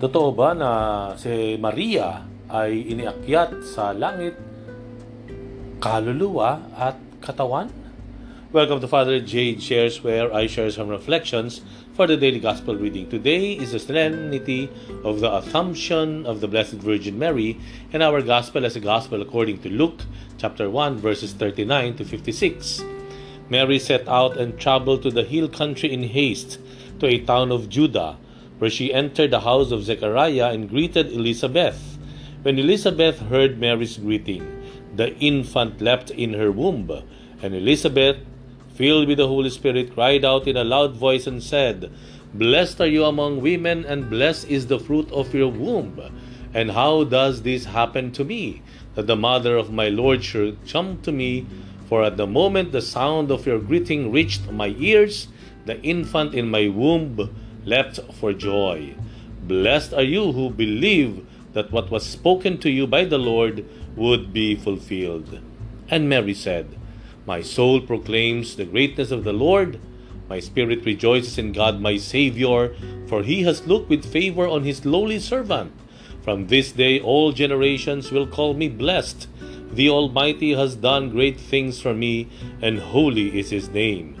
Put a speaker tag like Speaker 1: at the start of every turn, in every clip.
Speaker 1: Totoo ba na si Maria ay iniakyat sa langit, kaluluwa at katawan? Welcome to Father Jade Shares where I share some reflections for the daily gospel reading. Today is the solemnity of the Assumption of the Blessed Virgin Mary, and our gospel is a gospel according to Luke chapter 1 verses 39 to 56. Mary set out and traveled to the hill country in haste to a town of Judah where she entered the house of Zechariah and greeted Elizabeth. When Elizabeth heard Mary's greeting, the infant leapt in her womb, and Elizabeth, filled with the Holy Spirit, cried out in a loud voice and said, Blessed are you among women, and blessed is the fruit of your womb. And how does this happen to me, that the mother of my Lord should come to me? For at the moment the sound of your greeting reached my ears, the infant in my womb leapt for joy. Blessed are you who believe that what was spoken to you by the Lord would be fulfilled. And Mary said, My soul proclaims the greatness of the Lord. My spirit rejoices in God my Savior, for he has looked with favor on his lowly servant. From this day all generations will call me blessed. The Almighty has done great things for me, and holy is his name.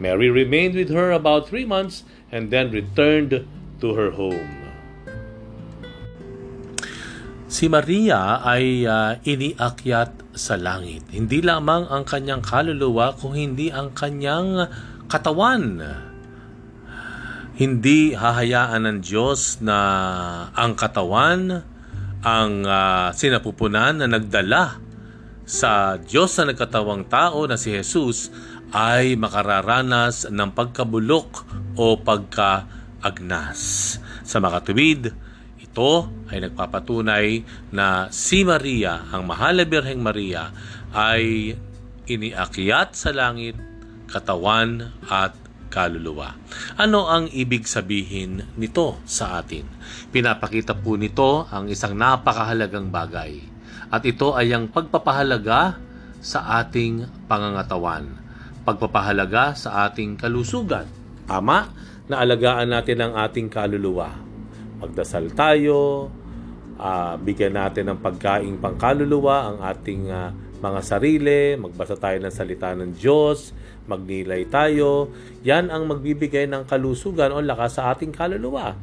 Speaker 1: Mary remained with her about three months and then returned to her home. Si Maria ay uh, iniakyat sa langit. Hindi lamang ang kanyang kaluluwa kung hindi ang kanyang katawan. Hindi hahayaan ng Diyos na ang katawan ang uh, sinapupunan na nagdala sa Diyos na nagkatawang tao na si Jesus ay makararanas ng pagkabulok o pagkaagnas. Sa makatuwid, ito ay nagpapatunay na si Maria, ang mahal na Birheng Maria, ay iniakyat sa langit, katawan at kaluluwa. Ano ang ibig sabihin nito sa atin? Pinapakita po nito ang isang napakahalagang bagay. At ito ay ang pagpapahalaga sa ating pangangatawan pagpapahalaga sa ating kalusugan. Tama na alagaan natin ang ating kaluluwa. Magdasal tayo, uh, bigyan natin ng pagkaing pangkaluluwa ang ating uh, mga sarili, magbasa tayo ng salita ng Diyos, magnilay tayo. Yan ang magbibigay ng kalusugan o lakas sa ating kaluluwa.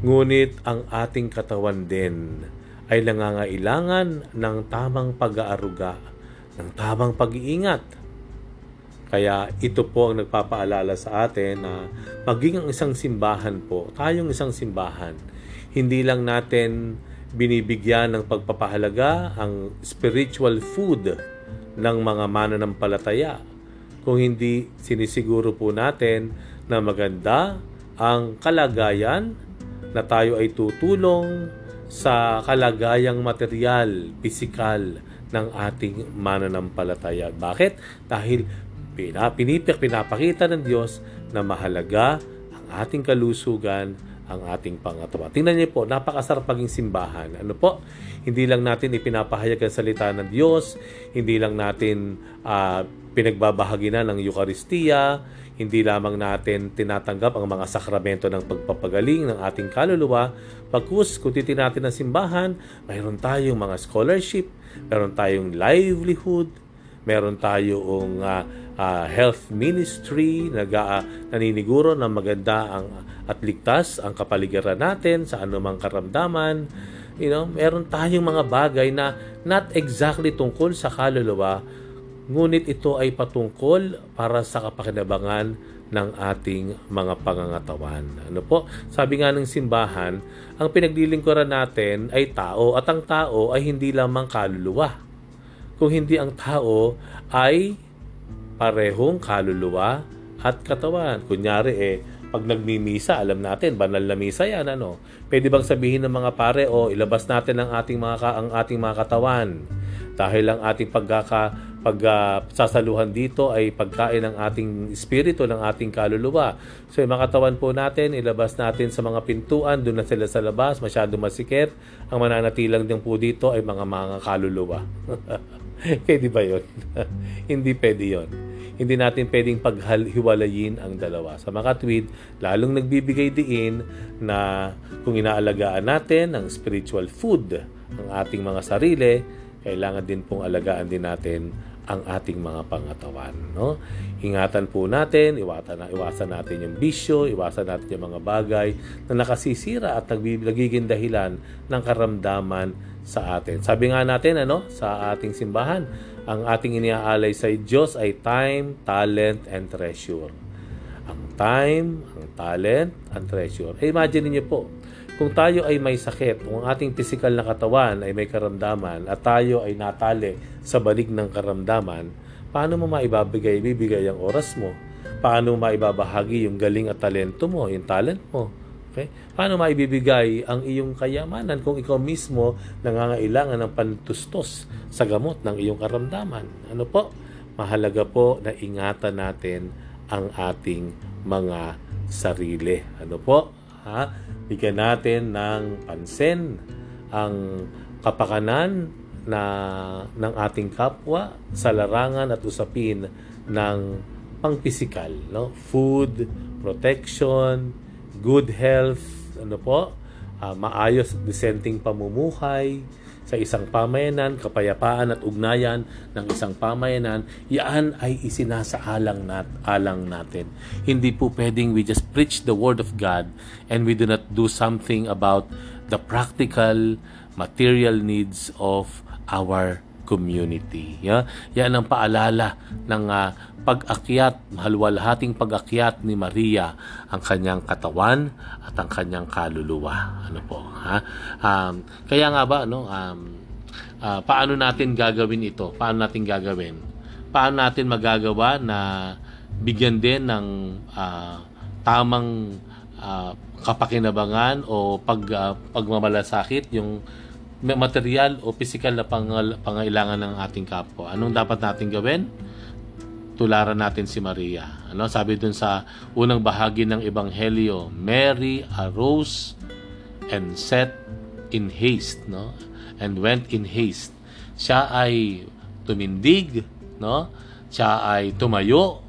Speaker 1: Ngunit ang ating katawan din ay nangangailangan ng tamang pag-aaruga, ng tamang pag-iingat kaya ito po ang nagpapaalala sa atin na maging ang isang simbahan po, tayong isang simbahan, hindi lang natin binibigyan ng pagpapahalaga ang spiritual food ng mga mananampalataya. Kung hindi sinisiguro po natin na maganda ang kalagayan na tayo ay tutulong sa kalagayang material, pisikal ng ating mananampalataya. Bakit? Dahil pinipik, pinapakita ng Diyos na mahalaga ang ating kalusugan, ang ating pangatwa. Tingnan niyo po, napakasarap maging simbahan. Ano po? Hindi lang natin ipinapahayag ang salita ng Diyos, hindi lang natin uh, pinagbabahagi na ng Eukaristiya, hindi lamang natin tinatanggap ang mga sakramento ng pagpapagaling ng ating kaluluwa. Pagkus, kung natin ang simbahan, mayroon tayong mga scholarship, mayroon tayong livelihood, meron tayong uh, uh, health ministry, nag, uh, naniniguro na maganda ang at ligtas ang kapaligiran natin sa anumang karamdaman. You know, meron tayong mga bagay na not exactly tungkol sa kaluluwa, ngunit ito ay patungkol para sa kapakinabangan ng ating mga pangangatawan. Ano po? Sabi nga ng simbahan, ang pinaglilingkuran natin ay tao at ang tao ay hindi lamang kaluluwa. Kung hindi ang tao ay parehong kaluluwa at katawan. Kunyari eh, pag nagmimisa, alam natin, banal na misa yan, ano? Pwede bang sabihin ng mga pare, o oh, ilabas natin ang ating mga, ang ating mga katawan dahil ang ating pagkaka, pag uh, dito ay pagkain ng ating espiritu, ng ating kaluluwa. So yung mga po natin, ilabas natin sa mga pintuan, doon na sila sa labas, masyado masikip. Ang mananatilang din po dito ay mga mga kaluluwa. Pwede ba yun? Hindi pwede yun hindi natin pwedeng paghiwalayin ang dalawa. Sa mga tweet, lalong nagbibigay diin na kung inaalagaan natin ang spiritual food ang ating mga sarili, kailangan din pong alagaan din natin ang ating mga pangatawan. No? Ingatan po natin, iwasan, na, iwasan natin yung bisyo, iwasan natin yung mga bagay na nakasisira at nagiging dahilan ng karamdaman sa atin. Sabi nga natin ano, sa ating simbahan, ang ating iniaalay sa Diyos ay time, talent, and treasure. Ang time, ang talent, and treasure. Eh, imagine niyo po, kung tayo ay may sakit, kung ang ating physical na katawan ay may karamdaman at tayo ay natali sa balik ng karamdaman, paano mo maibabigay, bibigay ang oras mo? Paano mo maibabahagi yung galing at talento mo, yung talent mo? Okay? Paano maibibigay ang iyong kayamanan kung ikaw mismo nangangailangan ng pantustos sa gamot ng iyong karamdaman? Ano po? Mahalaga po na ingatan natin ang ating mga sarili. Ano po? Ha? Bigyan natin ng pansin ang kapakanan na ng ating kapwa sa larangan at usapin ng pangpisikal, no? Food, protection, good health, ano po, uh, maayos at dissenting pamumuhay sa isang pamayanan, kapayapaan at ugnayan ng isang pamayanan, yan ay isinasaalang nat alang natin. Hindi po pwedeng we just preach the word of God and we do not do something about the practical material needs of our community. Yeah? Yan ang paalala ng uh, pag-akyat, mahalwalhating pag-akyat ni Maria ang kanyang katawan at ang kanyang kaluluwa. Ano po, ha? Um, kaya nga ba no, um, uh, paano natin gagawin ito? Paano natin gagawin? Paano natin magagawa na bigyan din ng uh, tamang uh, kapakinabangan o pag uh, pagmamalasakit yung material o physical na pangailangan ng ating kapwa. Anong dapat natin gawin? tularan natin si Maria. Ano sabi dun sa unang bahagi ng ebanghelyo, Mary arose and set in haste, no? And went in haste. Siya ay tumindig, no? Siya ay tumayo,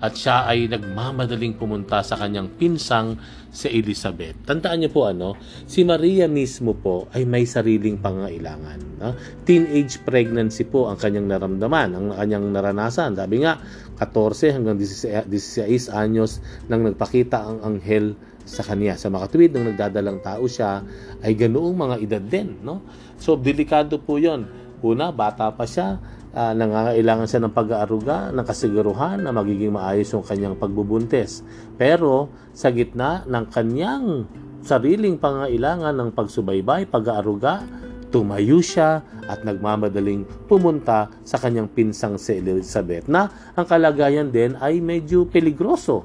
Speaker 1: at siya ay nagmamadaling pumunta sa kanyang pinsang si Elizabeth. Tandaan niyo po ano, si Maria mismo po ay may sariling pangailangan. No? Teenage pregnancy po ang kanyang naramdaman, ang kanyang naranasan. Sabi nga, 14 hanggang 16, 16 anyos nang nagpakita ang anghel sa kanya. Sa makatuwid nang nagdadalang tao siya, ay ganoong mga edad din. No? So, delikado po yon Una, bata pa siya, uh, nangangailangan siya ng pag-aaruga, ng kasiguruhan na magiging maayos yung kanyang pagbubuntis. Pero sa gitna ng kanyang sariling pangailangan ng pagsubaybay, pag-aaruga, tumayo siya at nagmamadaling pumunta sa kanyang pinsang si Elizabeth na ang kalagayan din ay medyo peligroso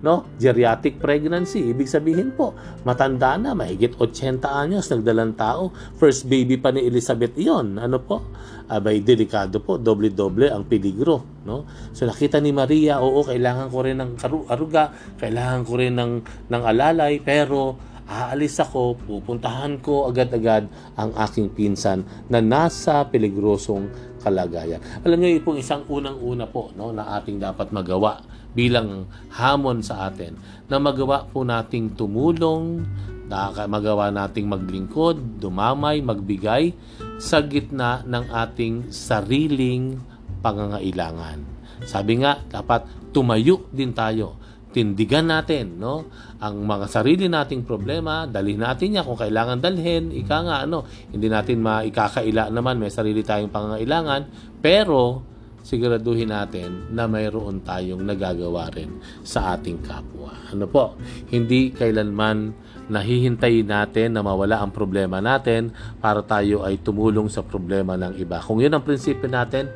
Speaker 1: no? Geriatric pregnancy, ibig sabihin po, matanda na, mahigit 80 anyos, nagdalang tao, first baby pa ni Elizabeth iyon, ano po? Abay, delikado po, doble-doble ang peligro, no? So nakita ni Maria, oo, kailangan ko rin ng aruga, kailangan ko rin ng, ng alalay, pero aalis ako, pupuntahan ko agad-agad ang aking pinsan na nasa peligrosong kalagayan. Alam niyo, po isang unang-una po no, na ating dapat magawa bilang hamon sa atin na magawa po nating tumulong, na magawa nating maglingkod, dumamay, magbigay sa gitna ng ating sariling pangangailangan. Sabi nga, dapat tumayo din tayo tindigan natin no? Ang mga sarili nating problema dalhin natin niya kung kailangan dalhin ika nga ano? Hindi natin maikakaila naman. May sarili tayong pangangailangan. Pero siguraduhin natin na mayroon tayong nagagawa rin sa ating kapwa. Ano po? Hindi kailanman nahihintayin natin na mawala ang problema natin para tayo ay tumulong sa problema ng iba. Kung yun ang prinsipyo natin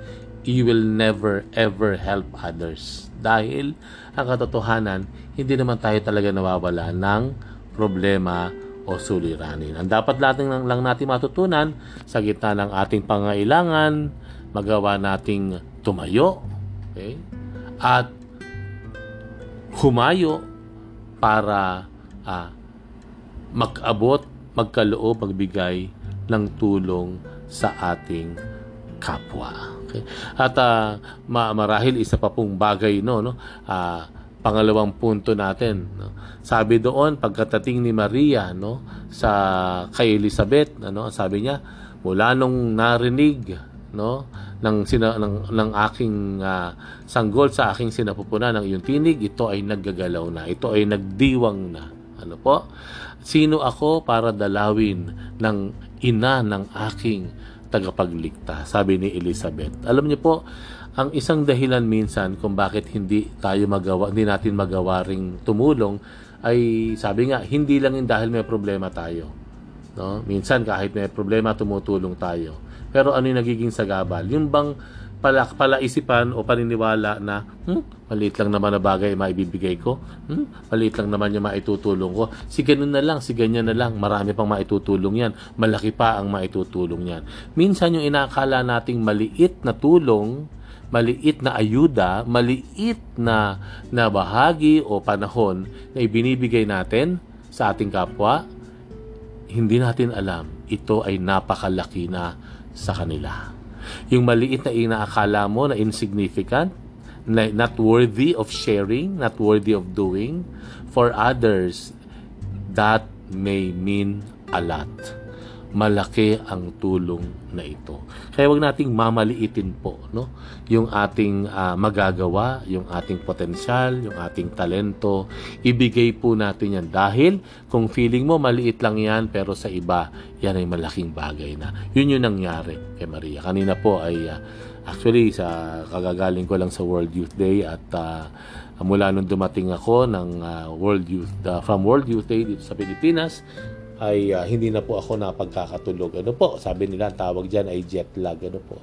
Speaker 1: you will never ever help others. Dahil ang katotohanan, hindi naman tayo talaga nawawala ng problema o suliranin. Ang dapat natin lang, lang natin matutunan sa gitna ng ating pangailangan, magawa nating tumayo, okay? At humayo para ah, mag-abot, magkaloob, magbigay ng tulong sa ating kapwa. Okay? At ah, ma- marahil isa pa pong bagay no, no. Ah, pangalawang punto natin, no. Sabi doon pagkatating ni Maria no sa kay Elizabeth, ano, sabi niya mula nung narinig no ng sina, ng, ng aking ah, sanggol sa aking sinapupunan ng iyong tinig ito ay naggagalaw na ito ay nagdiwang na ano po sino ako para dalawin ng ina ng aking tagapagligtas sabi ni Elizabeth alam niyo po ang isang dahilan minsan kung bakit hindi tayo magawa hindi natin magawa ring tumulong ay sabi nga hindi lang yung dahil may problema tayo No? Minsan kahit may problema tumutulong tayo. Pero ano yung nagiging sagabal? Yung bang pala, palaisipan o paniniwala na hmm, maliit lang naman na bagay maibibigay ko. Hmm, maliit lang naman yung maitutulong ko. Si ganun na lang, si ganyan na lang. Marami pang maitutulong yan. Malaki pa ang maitutulong yan. Minsan yung inakala nating maliit na tulong, maliit na ayuda, maliit na, na bahagi o panahon na ibinibigay natin sa ating kapwa, hindi natin alam, ito ay napakalaki na sa kanila. Yung maliit na inaakala mo na insignificant, na not worthy of sharing, not worthy of doing, for others, that may mean a lot. Malaki ang tulong na ito. Kaya wag nating mamaliitin po no yung ating ah, magagawa, yung ating potensyal, yung ating talento, ibigay po natin yan dahil kung feeling mo maliit lang yan pero sa iba yan ay malaking bagay na. Yun yung nangyari kay Maria. Kanina po ay ah, actually sa kagagaling ko lang sa World Youth Day at ah, mula nung dumating ako ng ah, World Youth ah, from World Youth Day dito sa Pilipinas ay ah, hindi na po ako napagkakatulog. Ano po, sabi nila ang tawag diyan ay jet lag ano po.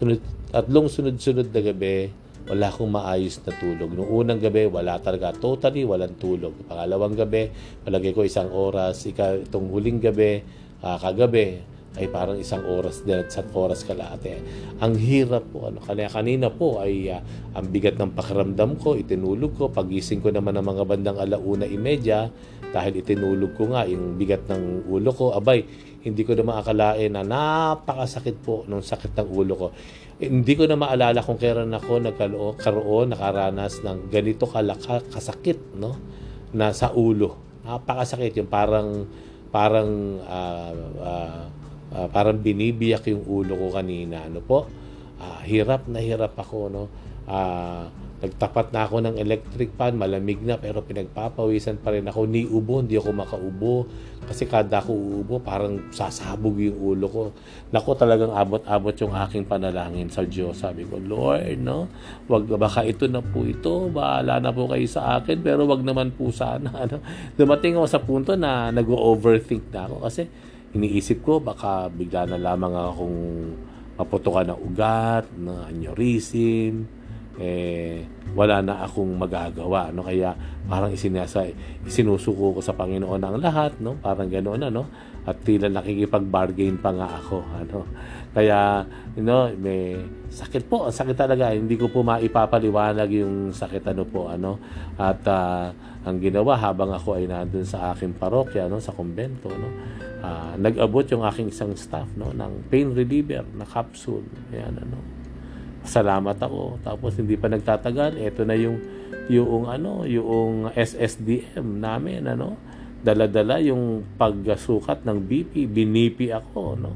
Speaker 1: Sunod, tatlong sunod-sunod na gabi, wala akong maayos na tulog. Noong unang gabi, wala talaga. Totally, walang tulog. Pangalawang gabi, palagay ko isang oras. Ika, itong huling gabi, ah, kagabi, ay parang isang oras din at isang oras kalahati. Ang hirap po. Ano, kaya kanina po ay ah, ang bigat ng pakiramdam ko, itinulog ko. Pagising ko naman ng mga bandang alauna imedya, dahil itinulog ko nga yung bigat ng ulo ko, abay, hindi ko na maakalain na napakasakit po nung sakit ng ulo ko. Hindi ko na maalala kung kailan ako nagkaroon, karoon, nakaranas ng ganito kalaka, kasakit, no? Na sa ulo. Napakasakit yung parang parang ah, ah, ah, parang binibiyak yung ulo ko kanina, ano po? Ah, hirap na hirap ako, no? Ah, nagtapat na ako ng electric fan, malamig na pero pinagpapawisan pa rin ako. Ni ubo, hindi ako makaubo. Kasi kada ako uubo, parang sasabog yung ulo ko. Nako talagang abot-abot yung aking panalangin sa Diyos. Sabi ko, Lord, no? Wag baka ito na po ito. Bahala na po kayo sa akin. Pero wag naman po sana. Ano? Dumating ako sa punto na nag-overthink na ako. Kasi iniisip ko, baka bigla na lamang akong maputukan ng ugat, ng aneurysm, eh wala na akong magagawa no? Kaya parang isinasa isinusuko ko sa Panginoon ang lahat no? Parang ganoon ano at tila nakikipag-bargain pa nga ako ano. Kaya you know may sakit po. Sakit talaga hindi ko po maipapaliwanag yung sakit ano po ano. At ah, ang ginawa habang ako ay nandun sa aking parokya no sa kumbento no ah, nag-abot yung aking isang staff no ng pain reliever na capsule. Ayan ano. Salamat ako. Tapos hindi pa nagtatagal, ito na yung yung ano, yung SSDM namin ano. Dala-dala yung pagsukat ng BP, binipi ako no.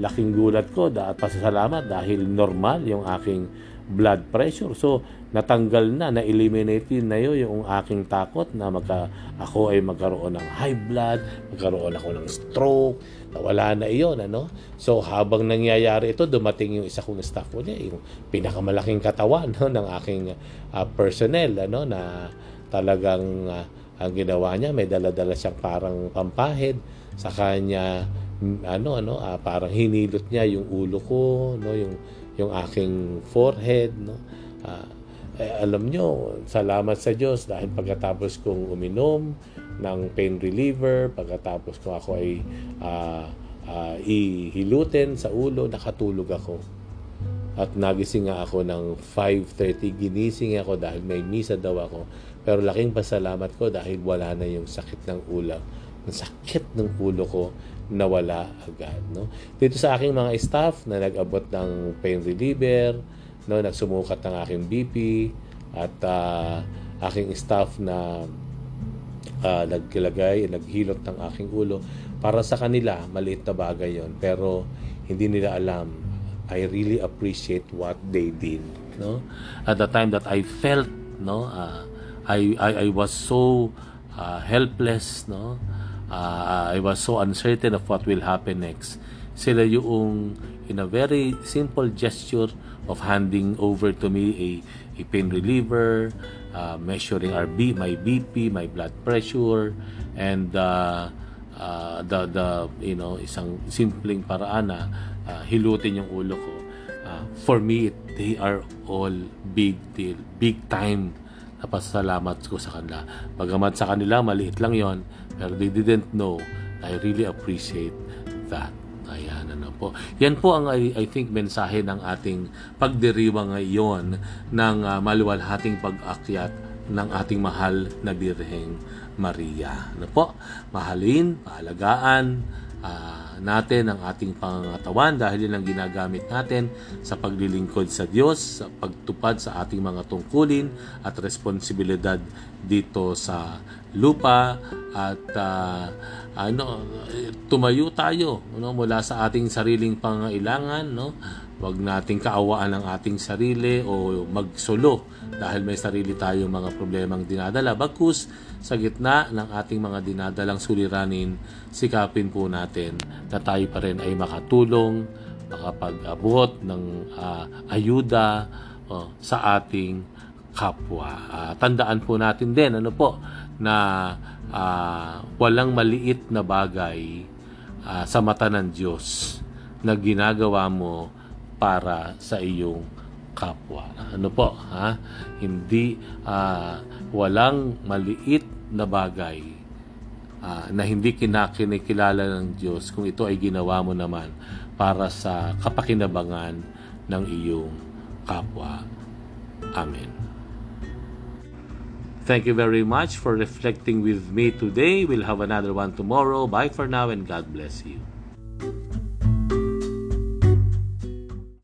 Speaker 1: Laking gulat ko dahil pasasalamat dahil normal yung aking blood pressure. So, natanggal na, na-eliminate na yun yung aking takot na magka, ako ay magkaroon ng high blood, magkaroon ako ng stroke, nawala na iyon, ano? So, habang nangyayari ito, dumating yung isa kong staff niya, yung pinakamalaking katawan no, ng aking ah, personnel, ano, na talagang ah, ang ginawa niya, may dala-dala siyang parang pampahid sa kanya, ano, ano, ah, parang hinilot niya yung ulo ko, no, yung yung aking forehead, no? Ah, eh, alam nyo, salamat sa Diyos dahil pagkatapos kong uminom ng pain reliever, pagkatapos ko ako ay ah, ah, ihilutin sa ulo, nakatulog ako. At nagising nga ako ng 5.30, ginising ako dahil may misa daw ako. Pero laking pasalamat ko dahil wala na yung sakit ng ulo. Ang sakit ng ulo ko nawala agad. No? Dito sa aking mga staff na nag-abot ng pain reliever, no, nagsumukat ng aking BP, at ah, aking staff na uh, nagkilagay, naghilot ng aking ulo. Para sa kanila, maliit na bagay yon Pero hindi nila alam. I really appreciate what they did. No? At the time that I felt, no, uh, I, I, I was so uh, helpless, no? Uh, I was so uncertain of what will happen next. Sila yung in a very simple gesture of handing over to me a, a pain reliever, uh, measuring our B, my BP, my blood pressure, and uh, uh, the the you know isang simpleng paraan na uh, hilutin yung ulo ko. Uh, for me, they are all big deal, big time na pasalamat ko sa kanila. Bagamat sa kanila, maliit lang yon pero they didn't know. I really appreciate that. Ayan, ano po. Yan po ang I, I think mensahe ng ating pagdiriwang ngayon ng uh, maluwalhating pag-akyat ng ating mahal na Birheng Maria. Ano po? Mahalin, paalagaan, uh, natin ang ating pangangatawan dahil yun ang ginagamit natin sa paglilingkod sa Diyos, sa pagtupad sa ating mga tungkulin at responsibilidad dito sa lupa at uh, ano tumayo tayo no mula sa ating sariling pangailangan no wag nating kaawaan ang ating sarili o magsolo dahil may sarili tayong mga problemang dinadala bagkus sa gitna ng ating mga dinadalang suliranin, sikapin po natin na tayo pa rin ay makatulong, makapag-abot ng uh, ayuda uh, sa ating kapwa. Uh, tandaan po natin din ano po na uh, walang maliit na bagay uh, sa mata ng Diyos na ginagawa mo para sa iyong kapwa. Ano po, ha? Hindi uh, walang maliit na bagay uh, na hindi kinakinikilala ng Diyos kung ito ay ginawa mo naman para sa kapakinabangan ng iyong kapwa. Amen. Thank you very much for reflecting with me today. We'll have another one tomorrow. Bye for now and God bless you.